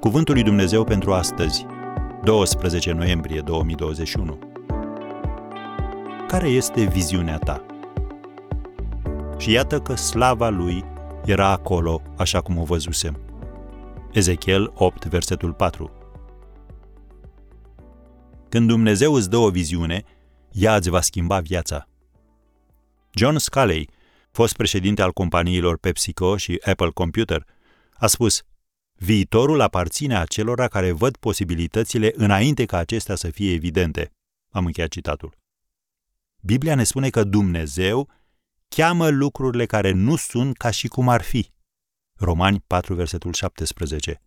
Cuvântul lui Dumnezeu pentru astăzi, 12 noiembrie 2021. Care este viziunea ta? Și iată că slava lui era acolo, așa cum o văzusem. Ezechiel 8, versetul 4. Când Dumnezeu îți dă o viziune, ea îți va schimba viața. John Sculley, fost președinte al companiilor PepsiCo și Apple Computer, a spus Viitorul aparține acelora care văd posibilitățile înainte ca acestea să fie evidente. Am încheiat citatul. Biblia ne spune că Dumnezeu cheamă lucrurile care nu sunt ca și cum ar fi. Romani 4, versetul 17.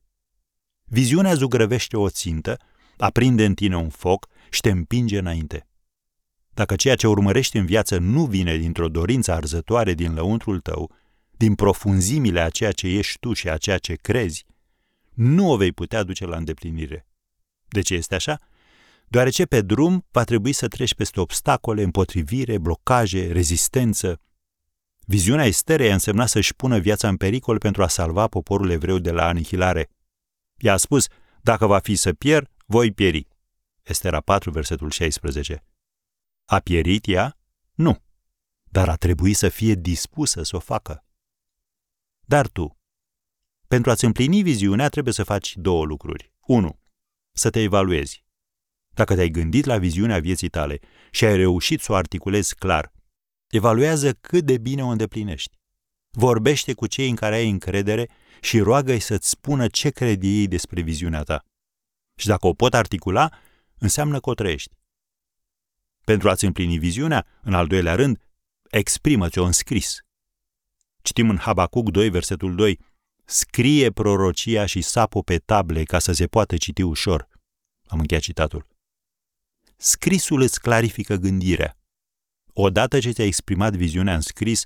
Viziunea zugrăvește o țintă, aprinde în tine un foc și te împinge înainte. Dacă ceea ce urmărești în viață nu vine dintr-o dorință arzătoare din lăuntrul tău, din profunzimile a ceea ce ești tu și a ceea ce crezi, nu o vei putea duce la îndeplinire. De ce este așa? Deoarece pe drum va trebui să treci peste obstacole, împotrivire, blocaje, rezistență. Viziunea Esterei a însemnat să-și pună viața în pericol pentru a salva poporul evreu de la anihilare. Ea a spus, dacă va fi să pierd, voi pieri. Estera 4, versetul 16. A pierit ea? Nu. Dar a trebuit să fie dispusă să o facă. Dar tu, pentru a-ți împlini viziunea, trebuie să faci două lucruri. 1. Să te evaluezi. Dacă te-ai gândit la viziunea vieții tale și ai reușit să o articulezi clar, evaluează cât de bine o îndeplinești. Vorbește cu cei în care ai încredere și roagă-i să-ți spună ce cred ei despre viziunea ta. Și dacă o pot articula, înseamnă că o trăiești. Pentru a-ți împlini viziunea, în al doilea rând, exprimă-ți-o în scris. Citim în Habacuc 2, versetul 2, Scrie prorocia și sapă pe table ca să se poată citi ușor. Am încheiat citatul. Scrisul îți clarifică gândirea. Odată ce ți-ai exprimat viziunea în scris,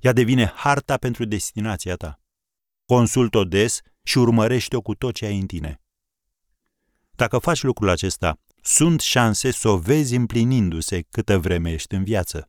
ea devine harta pentru destinația ta. Consult-o des și urmărește-o cu tot ce ai în tine. Dacă faci lucrul acesta, sunt șanse să o vezi împlinindu-se câtă vreme ești în viață.